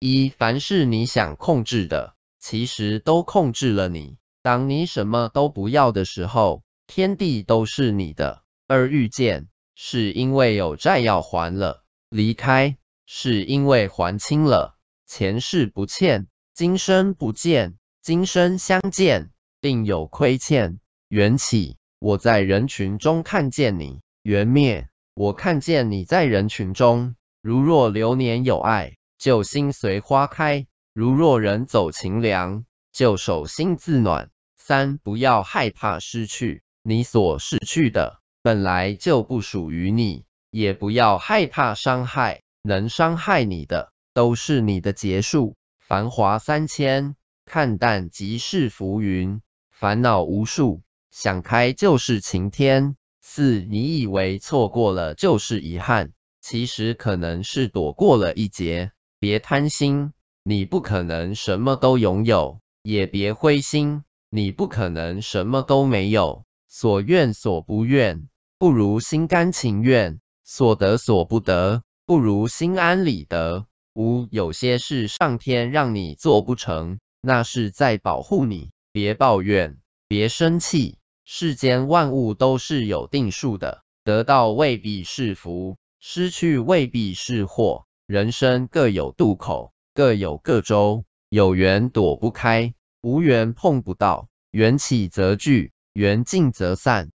一，凡是你想控制的，其实都控制了你。当你什么都不要的时候，天地都是你的。二，遇见是因为有债要还了，离开是因为还清了。前世不欠，今生不见，今生相见，定有亏欠。缘起，我在人群中看见你；缘灭，我看见你在人群中。如若流年有爱。就心随花开，如若人走情凉，就手心自暖。三不要害怕失去，你所失去的本来就不属于你；也不要害怕伤害，能伤害你的都是你的结束。繁华三千，看淡即是浮云；烦恼无数，想开就是晴天。四你以为错过了就是遗憾，其实可能是躲过了一劫。别贪心，你不可能什么都拥有；也别灰心，你不可能什么都没有。所愿所不愿，不如心甘情愿；所得所不得，不如心安理得。五有些事上天让你做不成，那是在保护你。别抱怨，别生气，世间万物都是有定数的，得到未必是福，失去未必是祸。人生各有渡口，各有各舟。有缘躲不开，无缘碰不到。缘起则聚，缘尽则散。